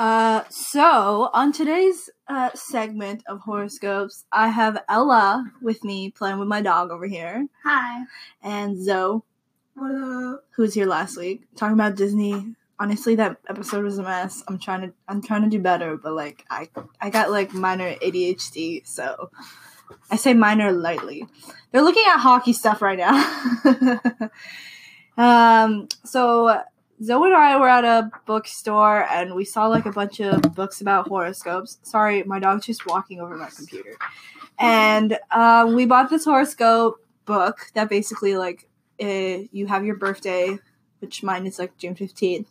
Uh, so on today's uh, segment of horoscopes, I have Ella with me playing with my dog over here, Hi. and Zoe, What who was here last week, talking about Disney. Honestly, that episode was a mess. I'm trying to I'm trying to do better, but like I I got like minor ADHD, so I say minor lightly. They're looking at hockey stuff right now. um, so Zoe and I were at a bookstore and we saw like a bunch of books about horoscopes. Sorry, my dog's just walking over my computer. And um, we bought this horoscope book that basically like uh, you have your birthday, which mine is like June 15th.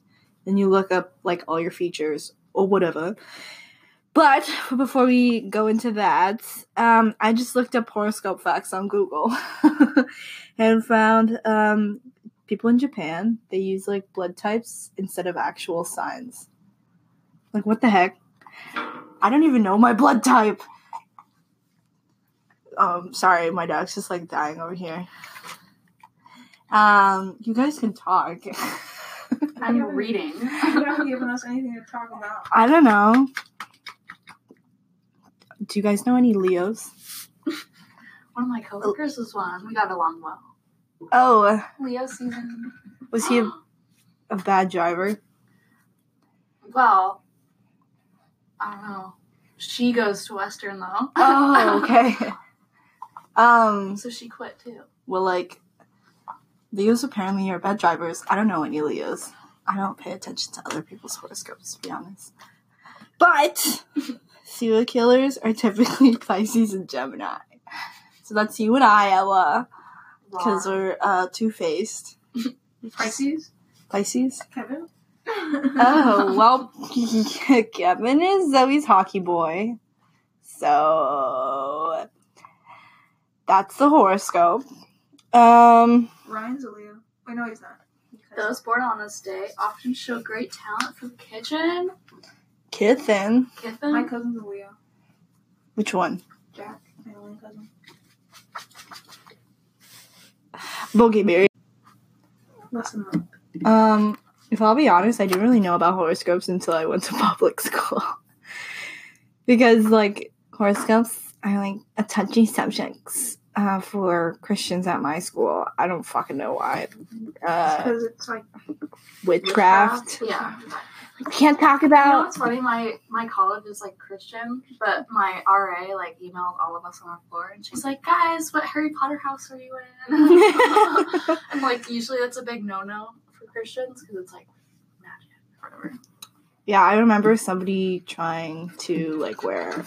Then you look up like all your features or whatever. But before we go into that, um, I just looked up horoscope facts on Google and found um, people in Japan they use like blood types instead of actual signs. Like what the heck? I don't even know my blood type. Um, sorry, my dog's just like dying over here. Um, you guys can talk. I'm reading. You haven't given us anything to talk about. I don't know. Do you guys know any Leos? One of my coworkers was one. We got along well. Oh, Leo season. was he a, a bad driver? Well, I don't know. She goes to Western though. Oh, okay. um, so she quit too. well, like, Leos apparently are bad drivers. I don't know any Leos. I don't pay attention to other people's horoscopes, to be honest. But serial killers are typically Pisces and Gemini. So that's you and I, Ella, because we're uh, two faced. Pisces? Pisces? Kevin? Oh, well, Kevin is Zoe's hockey boy. So that's the horoscope. Um, Ryan's a Leo. Wait, no, he's not. Those born on this day often show great talent for the kitchen. Kithen. Kiffin. My cousin's a Leo. Which one? Jack, my only cousin. Boogieberry. Listen up. Um, if I'll be honest, I didn't really know about horoscopes until I went to public school. because, like, horoscopes are, like, a touchy subject uh, for Christians at my school. I don't fucking know why. Uh, Because it's like witchcraft. Yeah. Can't talk about. You know what's funny? My my college is like Christian, but my RA like emailed all of us on our floor, and she's like, "Guys, what Harry Potter house are you in?" and like usually that's a big no no for Christians because it's like magic or whatever. Yeah, I remember somebody trying to like wear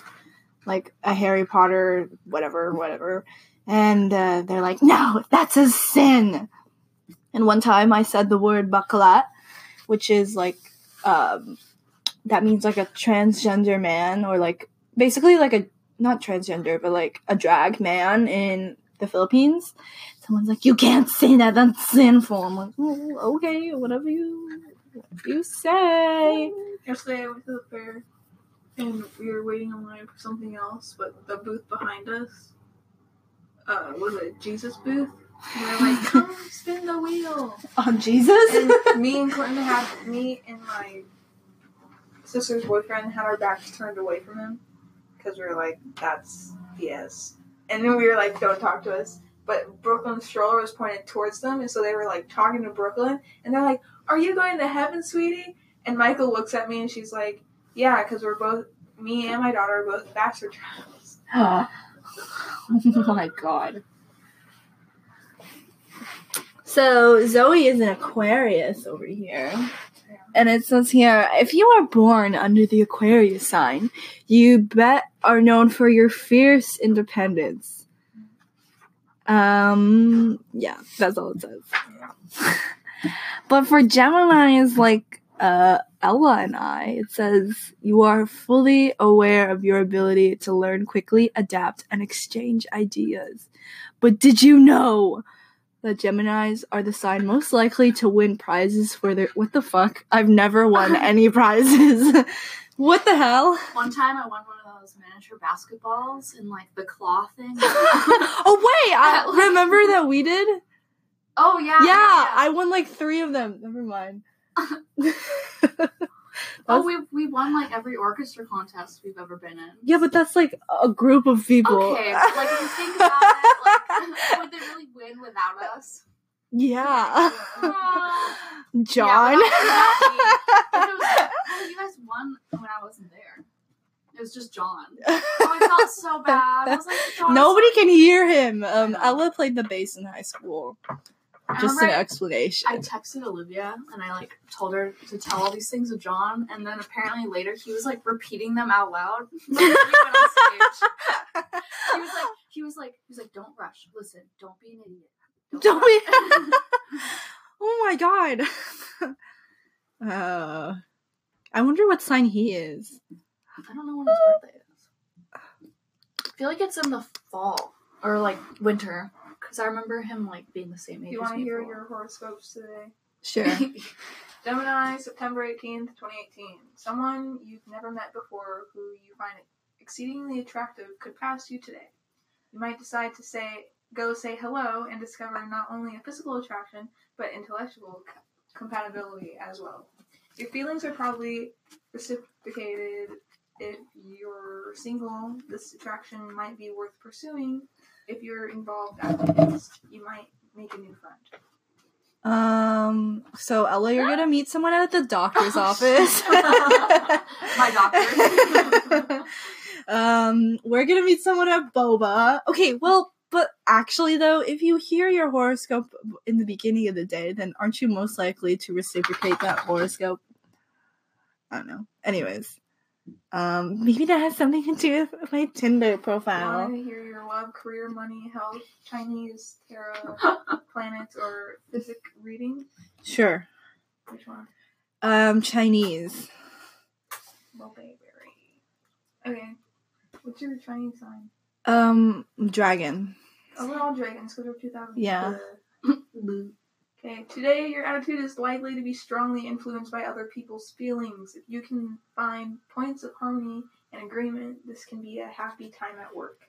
like a Harry Potter whatever whatever, and uh, they're like, "No, that's a sin." And one time I said the word bakalat, which is like um, that means like a transgender man or like basically like a not transgender but like a drag man in the Philippines. Someone's like, "You can't say that. That's sinful." I'm like, oh, "Okay, whatever you whatever you say." yesterday I went to the fair and we were waiting in line for something else, but the booth behind us uh, was a Jesus booth. And they're like, come spin the wheel. On Jesus? And me and Clinton had me and my sister's boyfriend had our backs turned away from him because we were like, "That's BS," and then we were like, "Don't talk to us." But Brooklyn's stroller was pointed towards them, and so they were like talking to Brooklyn, and they're like, "Are you going to heaven, sweetie?" And Michael looks at me, and she's like, "Yeah," because we're both me and my daughter are both bachelor trials. oh my god. So Zoe is an Aquarius over here. And it says here, if you are born under the Aquarius sign, you bet are known for your fierce independence. Um, yeah, that's all it says. but for Gemini Gemini's like uh, Ella and I, it says you are fully aware of your ability to learn quickly, adapt, and exchange ideas. But did you know that Geminis are the sign most likely to win prizes for their. What the fuck? I've never won any prizes. what the hell? One time I won one of those miniature basketballs in like the claw thing. oh, wait! I remember that we did? oh yeah. Yeah, I won like three of them. Never mind. Oh, we we won like every orchestra contest we've ever been in. Yeah, but that's like a group of people. Okay, like if you think about it, like would they really win without us? yeah. Oh. John. Yeah, but not- not me. If it was, well, you guys won when I wasn't there. It was just John. Oh, I felt so bad. I was like, Nobody can hear him. Um, Ella played the bass in high school. Just an explanation. I texted Olivia and I like told her to tell all these things to John, and then apparently later he was like repeating them out loud. when we went on stage. He was like, he was like, he was like, don't rush. Listen, don't be an idiot. Don't rush." be- oh my god. uh, I wonder what sign he is. I don't know when his birthday is. I feel like it's in the fall or like winter because I remember him like being the same age. You want to hear your horoscopes today? Sure. Gemini, September 18th, 2018. Someone you've never met before who you find exceedingly attractive could pass you today. You might decide to say, go say hello and discover not only a physical attraction, but intellectual c- compatibility as well. Your feelings are probably reciprocated. If you're single, this attraction might be worth pursuing. If you're involved at least, you might make a new friend. Um. So Ella, you're gonna meet someone at the doctor's office. My doctor. um, we're gonna meet someone at Boba. Okay, well, but actually, though, if you hear your horoscope in the beginning of the day, then aren't you most likely to reciprocate that horoscope? I don't know. Anyways, um, maybe that has something to do with my Tinder profile. Want to hear your love, career, money, health, Chinese, tarot, planets, or physic reading? Sure. Which one? Um, Chinese. Mulberry. Okay. What's your Chinese sign? Um, dragon. Oh, we're all dragons because we're 2000. Yeah. Okay, today your attitude is likely to be strongly influenced by other people's feelings. If you can find points of harmony and agreement, this can be a happy time at work,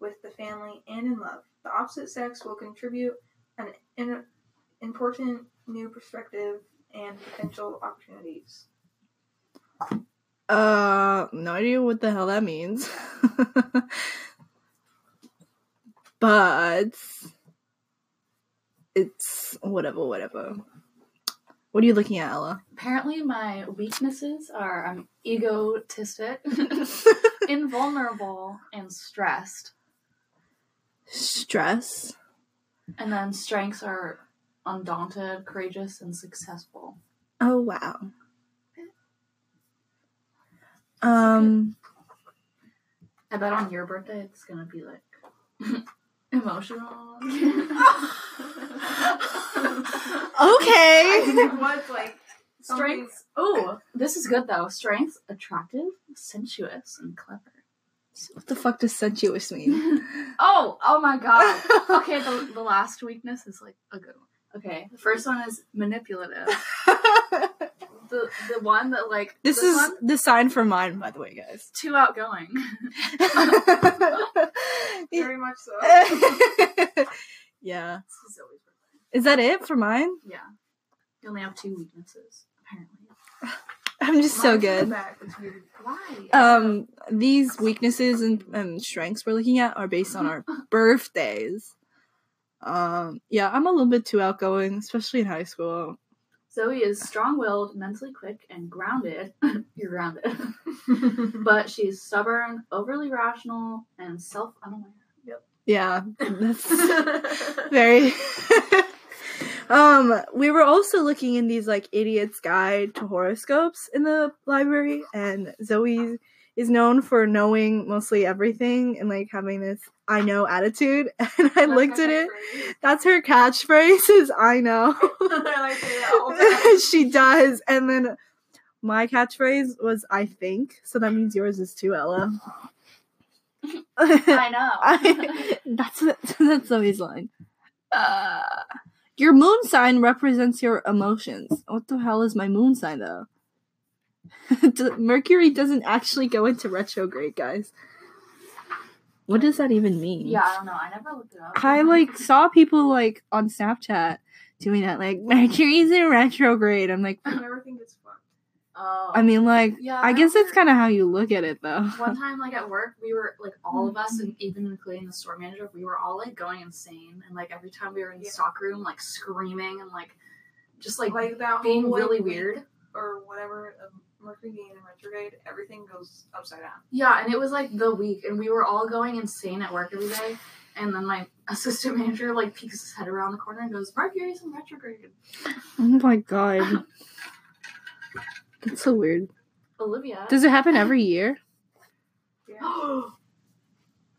with the family, and in love. The opposite sex will contribute an in- important new perspective and potential opportunities. Uh, no idea what the hell that means. but it's whatever, whatever. What are you looking at, Ella? Apparently, my weaknesses are I'm egotistic, invulnerable, and stressed. Stress. And then strengths are undaunted, courageous, and successful. Oh wow. Um. I bet on your birthday it's gonna be like emotional. Okay. it was like something- Strengths. Oh, this is good though. Strengths: attractive, sensuous, and clever. What the fuck does sensuous mean? Oh, oh my god. Okay, the, the last weakness is like a good one. Okay, the first one is manipulative. The the one that like this is one, the sign for mine, by the way, guys. too outgoing. very much so. yeah. Is. Is that it for mine? Yeah, you only have two weaknesses apparently. I'm just so Mine's in the good. back, it's weird. Why? Um, these weaknesses and, and strengths we're looking at are based on our birthdays. Um, yeah, I'm a little bit too outgoing, especially in high school. Zoe is strong-willed, mentally quick, and grounded. You're grounded. but she's stubborn, overly rational, and self-unaware. Yeah, that's very. um, we were also looking in these like idiot's guide to horoscopes in the library, and Zoe is known for knowing mostly everything and like having this I know attitude. And I looked at it. That's her catchphrase is I know. I say that all the time. she does. And then my catchphrase was I think. So that means yours is too, Ella. I know. I, that's that's Zoe's line. Uh, your moon sign represents your emotions. What the hell is my moon sign though? D- Mercury doesn't actually go into retrograde, guys. What does that even mean? yeah, I don't know. I never looked it up. I like saw people like on Snapchat doing that, like Mercury's in retrograde. I'm like, I never think it's fucked. Oh. I mean, like, Yeah, I I guess it's kind of how you look at it, though. one time like at work we were like all of us and even including the store manager we were all like going insane and like every time we were in the Yeah. stock room like screaming and like just like, Like, that being really weird or whatever of Mercury being in retrograde, everything goes upside down. yeah and it was like the week and we were all going insane at work every day and then my assistant manager like peeks his head around the corner and goes mercury's in retrograde Oh my god. That's so weird. olivia Does it happen every year? Yeah.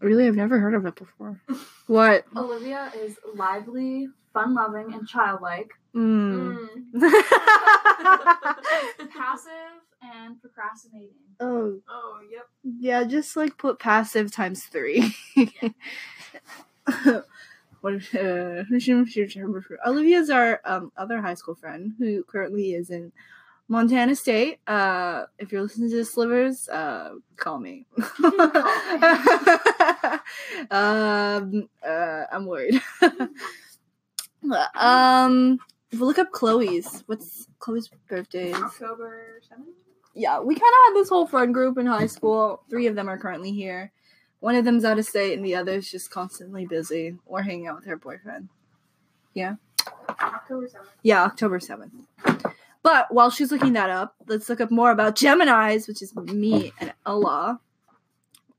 Really? I've never heard of it before. What? olivia is lively fun-loving and childlike Mm. Mm. passive and procrastinating oh, Oh, yep. yeah, just like put passive times three. what if, uh, Olivia's our um, other high school friend who currently is in Montana State. Uh, if you're listening to the slivers, uh, call me. um, uh, I'm worried. um, if we look up Chloe's, what's Chloe's birthday? is? October 7th? Yeah, we kind of had this whole friend group in high school. Three of them are currently here. One of them's out of state, and the other's just constantly busy or hanging out with her boyfriend. Yeah. October 7th. Yeah, October 7th. But while she's looking that up, let's look up more about Geminis, which is me and Ella.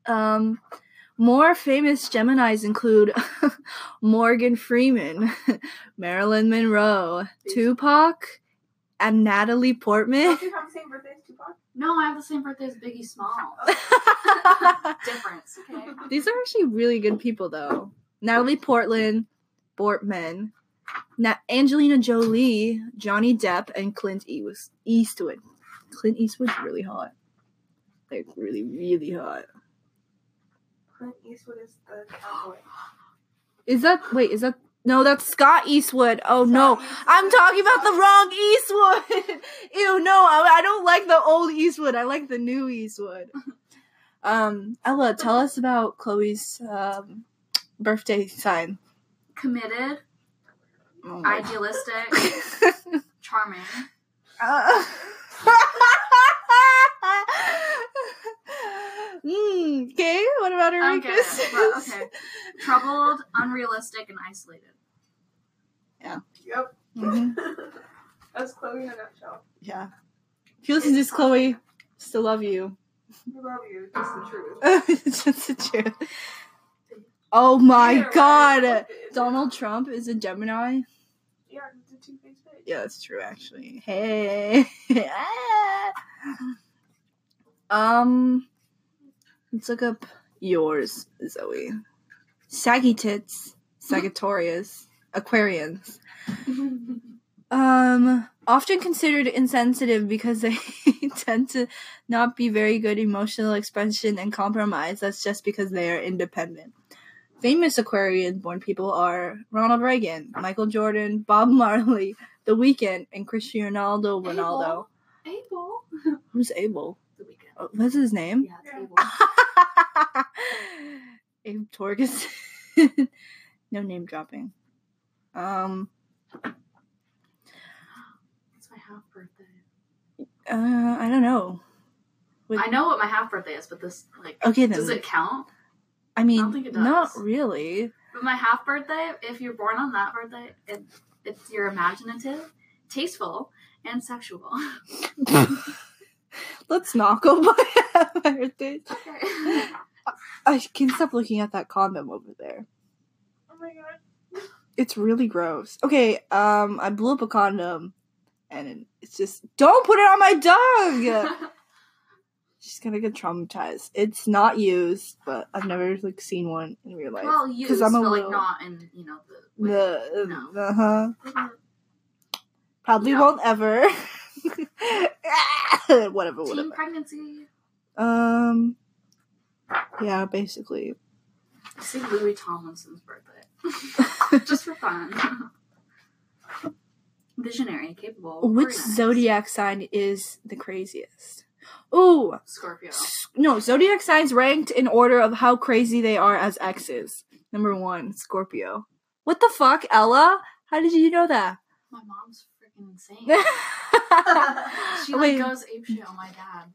Um, more famous Geminis include Morgan Freeman, Marilyn Monroe, Tupac, and Natalie Portman. No i have the same birthday as biggie small difference okay These are actually really good people, though. Natalie Portman, Bortman, Na- Angelina Jolie, Johnny Depp, and Clint Eastwood. Clint Eastwood's really hot. Like, really, really hot. Clint Eastwood is the cowboy. Is that, wait, is that, no, that's Scott Eastwood. Oh, no. I'm talking about the wrong Eastwood. Ew, no, I, I don't like the old Eastwood. I like the new Eastwood. Um, Ella, tell us about Chloe's um, birthday sign. committed Oh idealistic charming Uh, mm, okay, what about her? okay, but okay troubled unrealistic and isolated Yeah. Yep. Mhm, That's Chloe in a nutshell. Yeah. If you listen to this, Chloe, still love you. We love you. Just the truth. it's just the truth. Oh my Yeah, god! Is it- Donald Trump is a Gemini. Yeah, it's a two-faced bitch. Yeah, that's true, actually. Hey. um, let's look up yours, Zoe. Saggy tits, Sagittarius, Aquarians. Um, often considered insensitive because they tend to not be very good emotional expression and compromise. That's just because they are independent. Famous Aquarian born people are Ronald Reagan, Michael Jordan, Bob Marley, The Weeknd, and Cristiano Ronaldo. Abel. Who's Abel? What's his name? Yeah, it's Abe Torgerson. no name dropping. Um, It's my half birthday. uh, I don't know. Would- I know what my half birthday is, but this like Okay, then. does it count? I mean, don't think it does. not really. But my half birthday, if you're born on that birthday, it, it's you're imaginative, tasteful, and sexual. Let's not go by birthdays. Okay. I can stop looking at that condom over there. Oh my god. It's really gross. Okay, um, I blew up a condom, and it's just don't put it on my dog. She's gonna get traumatized. It's not used, but I've never like seen one in real life. well, 'Cause I'm a but like not in you know the. The no. uh huh. Mhm. Probably No. won't ever. whatever, Teen whatever. pregnancy. Um, yeah, basically. Sing Louis Tomlinson's birthday, just for fun. Visionary, capable. Which organized. zodiac sign is the craziest? Ooh, Scorpio. no, zodiac signs ranked in order of how crazy they are as exes. Number one, Scorpio. What the fuck, Ella? How did you know that? My mom's freaking insane. She like Wait. goes apeshit on my dad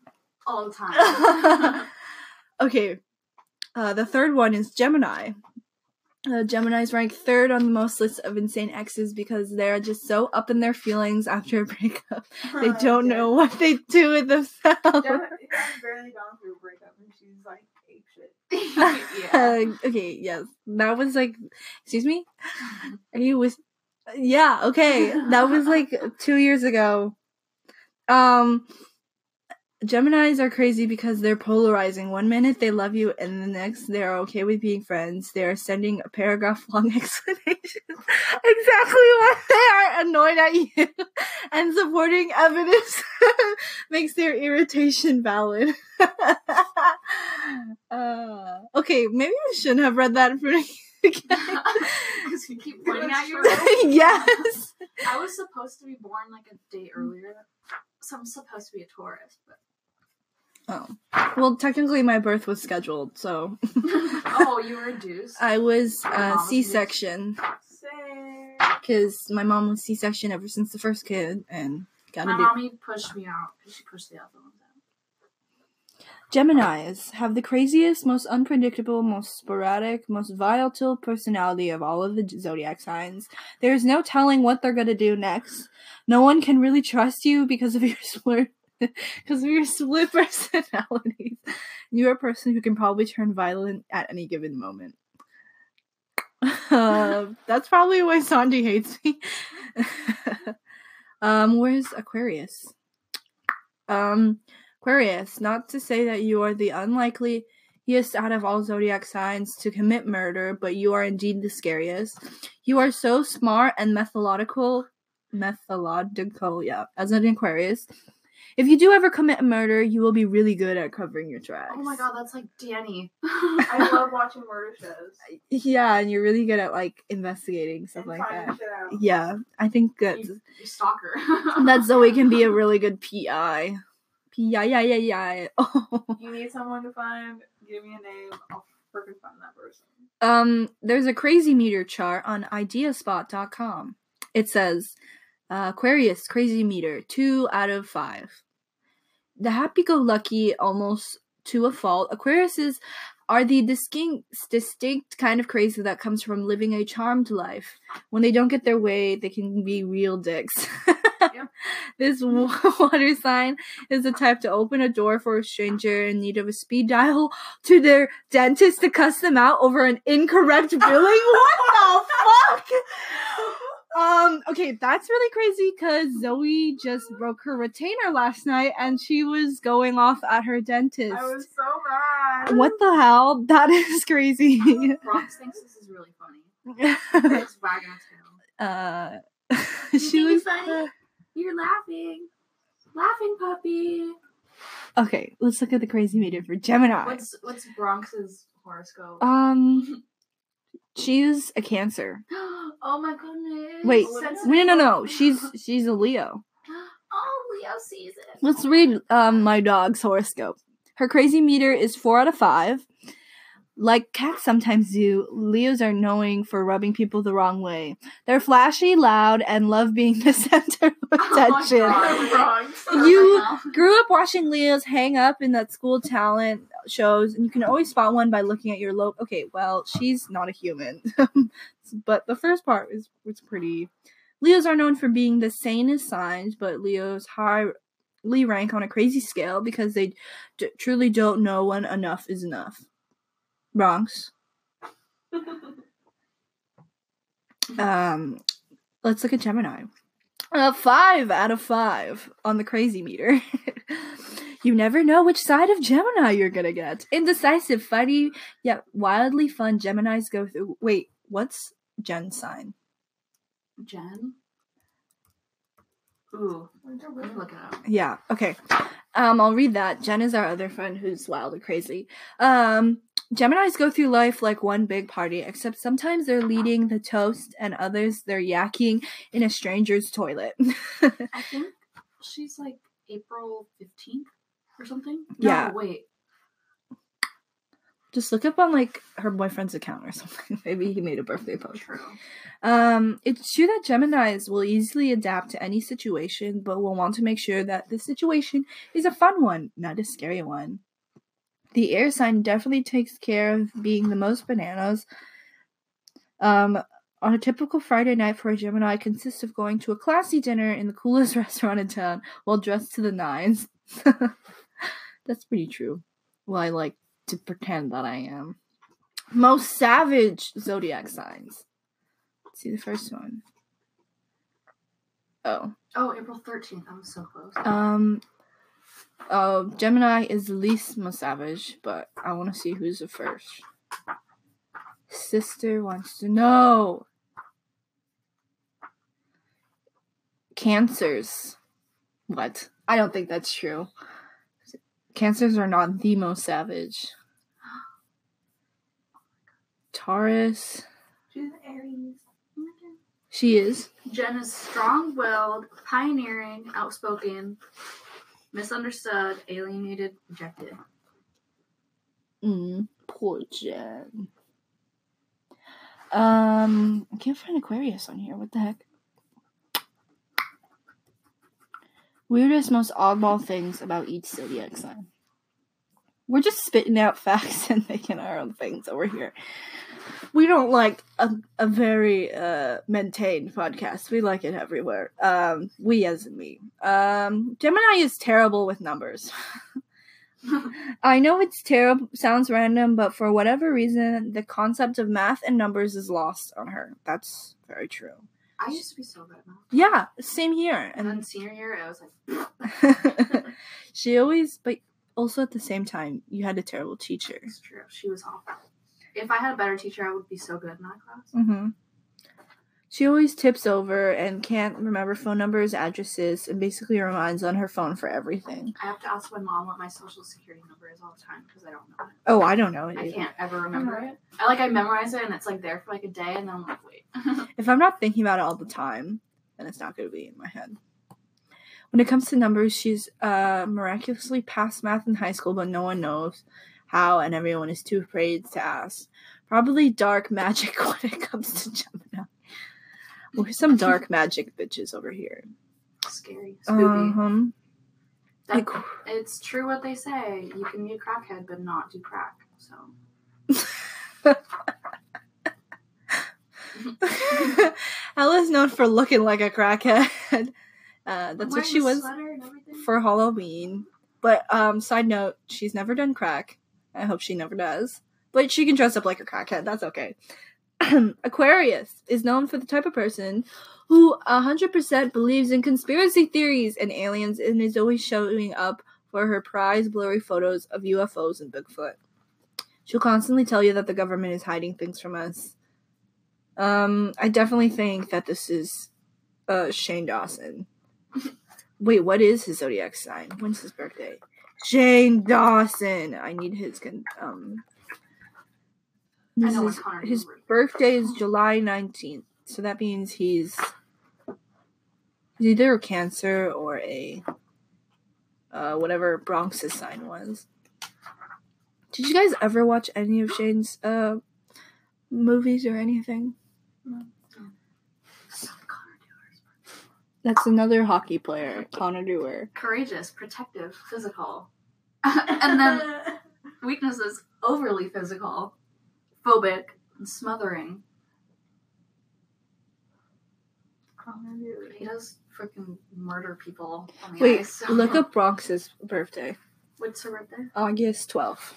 all the time. okay. Uh, the third one is Gemini. Uh, Gemini's rank third on the most lists of insane exes because they're just so up in their feelings after a breakup. They don't know what they do with themselves. Gemma has barely gone through a breakup and she's like ape shit. yeah. Uh, okay, yes. That was like, excuse me? Are you with, yeah, okay. That was like two years ago. Um, Geminis are crazy because they're polarizing. One minute they love you, and the next they're okay with being friends. They are sending a paragraph long explanation exactly why they are annoyed at you, and supporting evidence makes their irritation valid. uh, okay, maybe I shouldn't have read that in front of you. Because you keep pointing at your yes. I was supposed to be born like a day earlier. So I'm supposed to be a Taurus, but Oh. Well, technically, my birth was scheduled, so Oh, you were induced? I was uh, mom was C-section because my mom was C-section ever since the first kid, and gotta My do. mommy pushed me out because she pushed the other out. Geminis have the craziest, most unpredictable, most sporadic, most volatile personality of all of the zodiac signs. There is no telling what they're gonna do next. No one can really trust you because of your split, because of your split personalities. You're a person who can probably turn violent at any given moment. Uh, that's probably why Sandy hates me. um, where's Aquarius? Um, Aquarius, not to say that you are the unlikeliest out of all zodiac signs to commit murder, but you are indeed the scariest. You are so smart and methodical, methodical, yeah, as an Aquarius. If you do ever commit a murder, you will be really good at covering your tracks. Oh my god, that's like Danny. I love watching murder shows. Yeah, and you're really good at like investigating stuff and like that. Yeah, I think that you, you stalker. that Zoe can be a really good PI. PI, yeah, yeah, yeah. Oh. You need someone to find. Give me a name. I'll freaking find that person. Um, there's a crazy meter chart on ideaspot.com. It says uh, Aquarius crazy meter, two out of five. The happy go lucky, almost to a fault. Aquariuses are the distinct, distinct kind of crazy that comes from living a charmed life. When they don't get their way, they can be real dicks. This water sign is the type to open a door for a stranger in need of a speed dial to their dentist to cuss them out over an incorrect billing. what the fuck? Um, okay, that's really crazy because Zoe just broke her retainer last night and she was going off at her dentist. I was so mad. What the hell? That is crazy. Bronx thinks this is really funny. It's wagging its tail. uh, she was funny? You're laughing. Laughing puppy. okay. Let's look at the crazy meter for Gemini. What's what's Bronx's horoscope? Um, she's a Cancer. oh my goodness. Wait, no, no, no. She's she's a Leo. Oh, Leo season. Let's read um my dog's horoscope. Her crazy meter is four out of five. Like cats sometimes do, Leos are knowing for rubbing people the wrong way. They're flashy, loud, and love being the center of attention. Oh my God. You- Grew up watching Leos hang up in that school talent shows, and you can always spot one by looking at your low. Okay, well, she's not a human, but the first part is was pretty. Leos are known for being the sanest signs, but Leos highly rank on a crazy scale because they d- truly don't know when enough is enough. Bronx. Um, let's look at Gemini. A five out of five on the crazy meter. you never know which side of Gemini you're gonna get. Indecisive, funny, yet wildly fun Geminis go through. Wait, what's Jen's sign? Jen. Ooh, look it up. Yeah, okay. Um, I'll read that. Jen is our other friend who's wild and crazy. Um, Geminis go through life like one big party, except sometimes they're leading the toast and others they're yakking in a stranger's toilet. I think she's like April fifteenth or something. No, Yeah. wait. Just look up on like her boyfriend's account or something. Maybe he made a birthday post. True. Um, it's true that Geminis will easily adapt to any situation, but will want to make sure that the situation is a fun one, not a scary one. The air sign definitely takes care of being the most bananas. Um, on a typical Friday night for a Gemini consists of going to a classy dinner in the coolest restaurant in town while dressed to the nines. That's pretty true. Well, I like to pretend that I am. Most savage zodiac signs. Let's see the first one. Oh. Oh, April 13th. I was so close. Um Oh, Gemini is the least most savage, but I want to see who's the first. Sister wants to know. Cancers. What? I don't think that's true. Cancers are not the most savage. Taurus. She's Aries. She is. Jen is strong willed, pioneering, outspoken, misunderstood, alienated, rejected. Mm, poor Jen. Um, I can't find Aquarius on here. What the heck? Weirdest, most oddball things about each zodiac sign. We're just spitting out facts and making our own things over here. We don't like a, a very uh, maintained podcast. We like it everywhere. Um, we as in me. Um, Gemini is terrible with numbers. I know it's terrible, sounds random, but for whatever reason, the concept of math and numbers is lost on her. That's very true. I used to be so good at math. Yeah, same here. And then senior year, I was like, she always, but also at the same time, you had a terrible teacher. it's true. She was awful. If I had a better teacher, I would be so good in that class. hmm She always tips over and can't remember phone numbers, addresses, and basically reminds on her phone for everything. I have to ask my mom what my social security number is all the time because I don't know it. Oh, I don't know it. I either. can't ever remember it. I like I memorize it and it's like there for like a day and then I'm like, wait. If I'm not thinking about it all the time, then it's not going to be in my head. When it comes to numbers, she's uh, miraculously passed math in high school, but no one knows how, and everyone is too afraid to ask. Probably dark magic when it comes to Gemini. We're some dark magic bitches over here. Scary. Spooky. Um, That- like, it's true what they say. You can be a crackhead but not do crack. So Ella's known for looking like a crackhead. Uh, that's what she was sweater and everything. for Halloween. But um, side note, she's never done crack. I hope she never does. But she can dress up like a crackhead. That's okay. Aquarius is known for the type of person who 100% believes in conspiracy theories and aliens and is always showing up for her prized blurry photos of UFOs and Bigfoot. She'll constantly tell you that the government is hiding things from us. Um, I definitely think that this is uh, Shane Dawson. Wait, what is his zodiac sign? When's his birthday? Shane Dawson. I need his um. I This know is, what his Newberg- birthday is July nineteenth, so that means he's either a Cancer or a uh whatever Bronx's sign was. Did you guys ever watch any of Shane's uh movies or anything? That's another hockey player, Connor Dewar. Courageous, protective, physical. and then weaknesses overly physical, phobic, and smothering. He does freaking murder people on the Wait, ice. look up Bronx's birthday. What's her birthday? August 12th.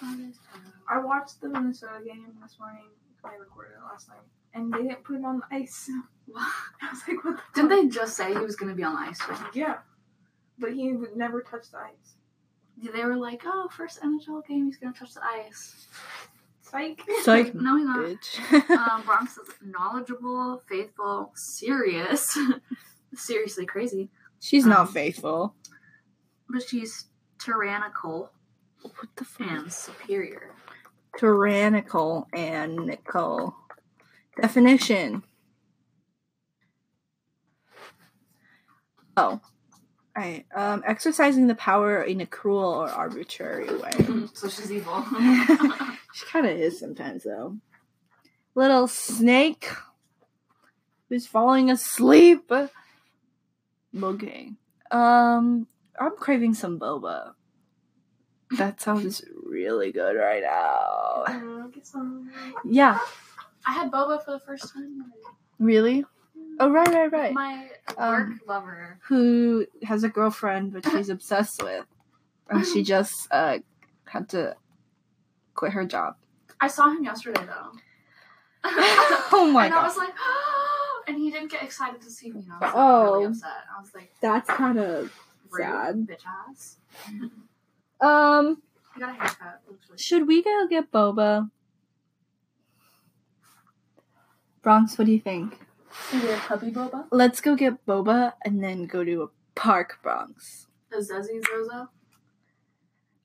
I watched the Minnesota game this morning. I recorded it last night, and they didn't put him on the ice. I was like, what the Didn't fuck? they just say he was going to be on the ice? Yeah, but he would never touch the ice. They were like, oh, first NHL game, he's going to touch the ice. Psych. Psych, No, he's not. bitch. um, Bronx is knowledgeable, faithful, serious, seriously crazy, She's um, not faithful. but she's tyrannical What the fuck? and superior. Tyrannical and nickel. Definition. Oh. Alright. Um, exercising the power in a cruel or arbitrary way. so she's evil. She kind of is sometimes, though. Little snake who's falling asleep. Okay. Um, I'm craving some boba. That sounds really good right now. Uh, get some. Yeah, I had boba for the first time. really? Oh, right, right, right. My work Um, lover. Who has a girlfriend, but she's obsessed with. And she just uh, had to quit her job. I saw him yesterday though. oh my god. and I was like, oh, and he didn't get excited to see me. And I was like, Oh. really upset. I was like, That's kind of rude, sad. bitch ass. Um, I got a haircut. It should we go get boba? Bronx, what do you think? Is it puppy boba? Let's go get boba and then go to a park, Bronx. A Zezzy Zozo?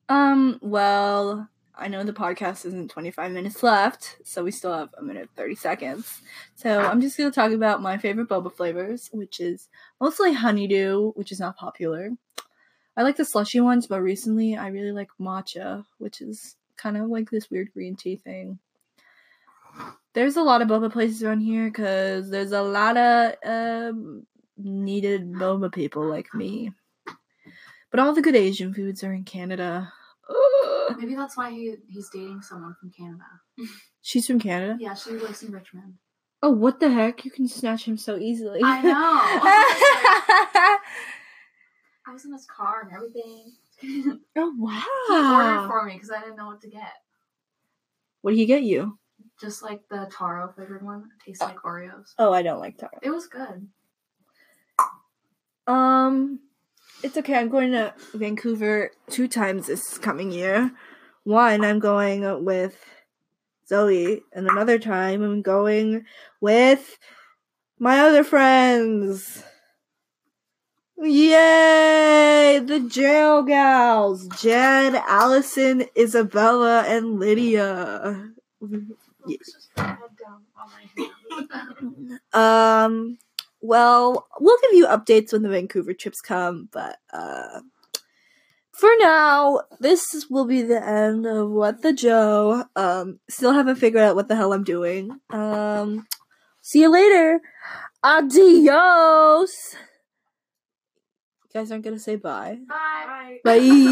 Um, well, I know the podcast isn't 25 minutes left, so we still have a minute 30 seconds. So I'm just going to talk about my favorite boba flavors, which is mostly honeydew, which is not popular. I like the slushy ones, but recently I really like matcha, which is kind of like this weird green tea thing. There's a lot of boba places around here because there's a lot of um, needed boba people like me. But all the good Asian foods are in Canada. Maybe that's why he, he's dating someone from Canada. She's from Canada. Yeah, she lives in Richmond. Oh, what the heck? You can snatch him so easily. I know. I was in his car and everything. Oh wow! He oh ordered for me because I didn't know what to get. What did he get you? Just like the taro flavored one. It tastes like Oreos. Oh, I don't like taro. It was good. Um, it's okay. I'm going to Vancouver two times this coming year. One, I'm going with Zoe, and another time I'm going with my other friends. Yay! The jail gals Jed, Allison, Isabella, and Lydia. Let's just put my head down on my hand. Um, well, we'll give you updates when the Vancouver trips come, but uh, for now, this will be the end of What the Jo. Um, still haven't figured out what the hell I'm doing. Um, see you later. Adios. You guys aren't gonna say bye. Bye. Bye. Bye.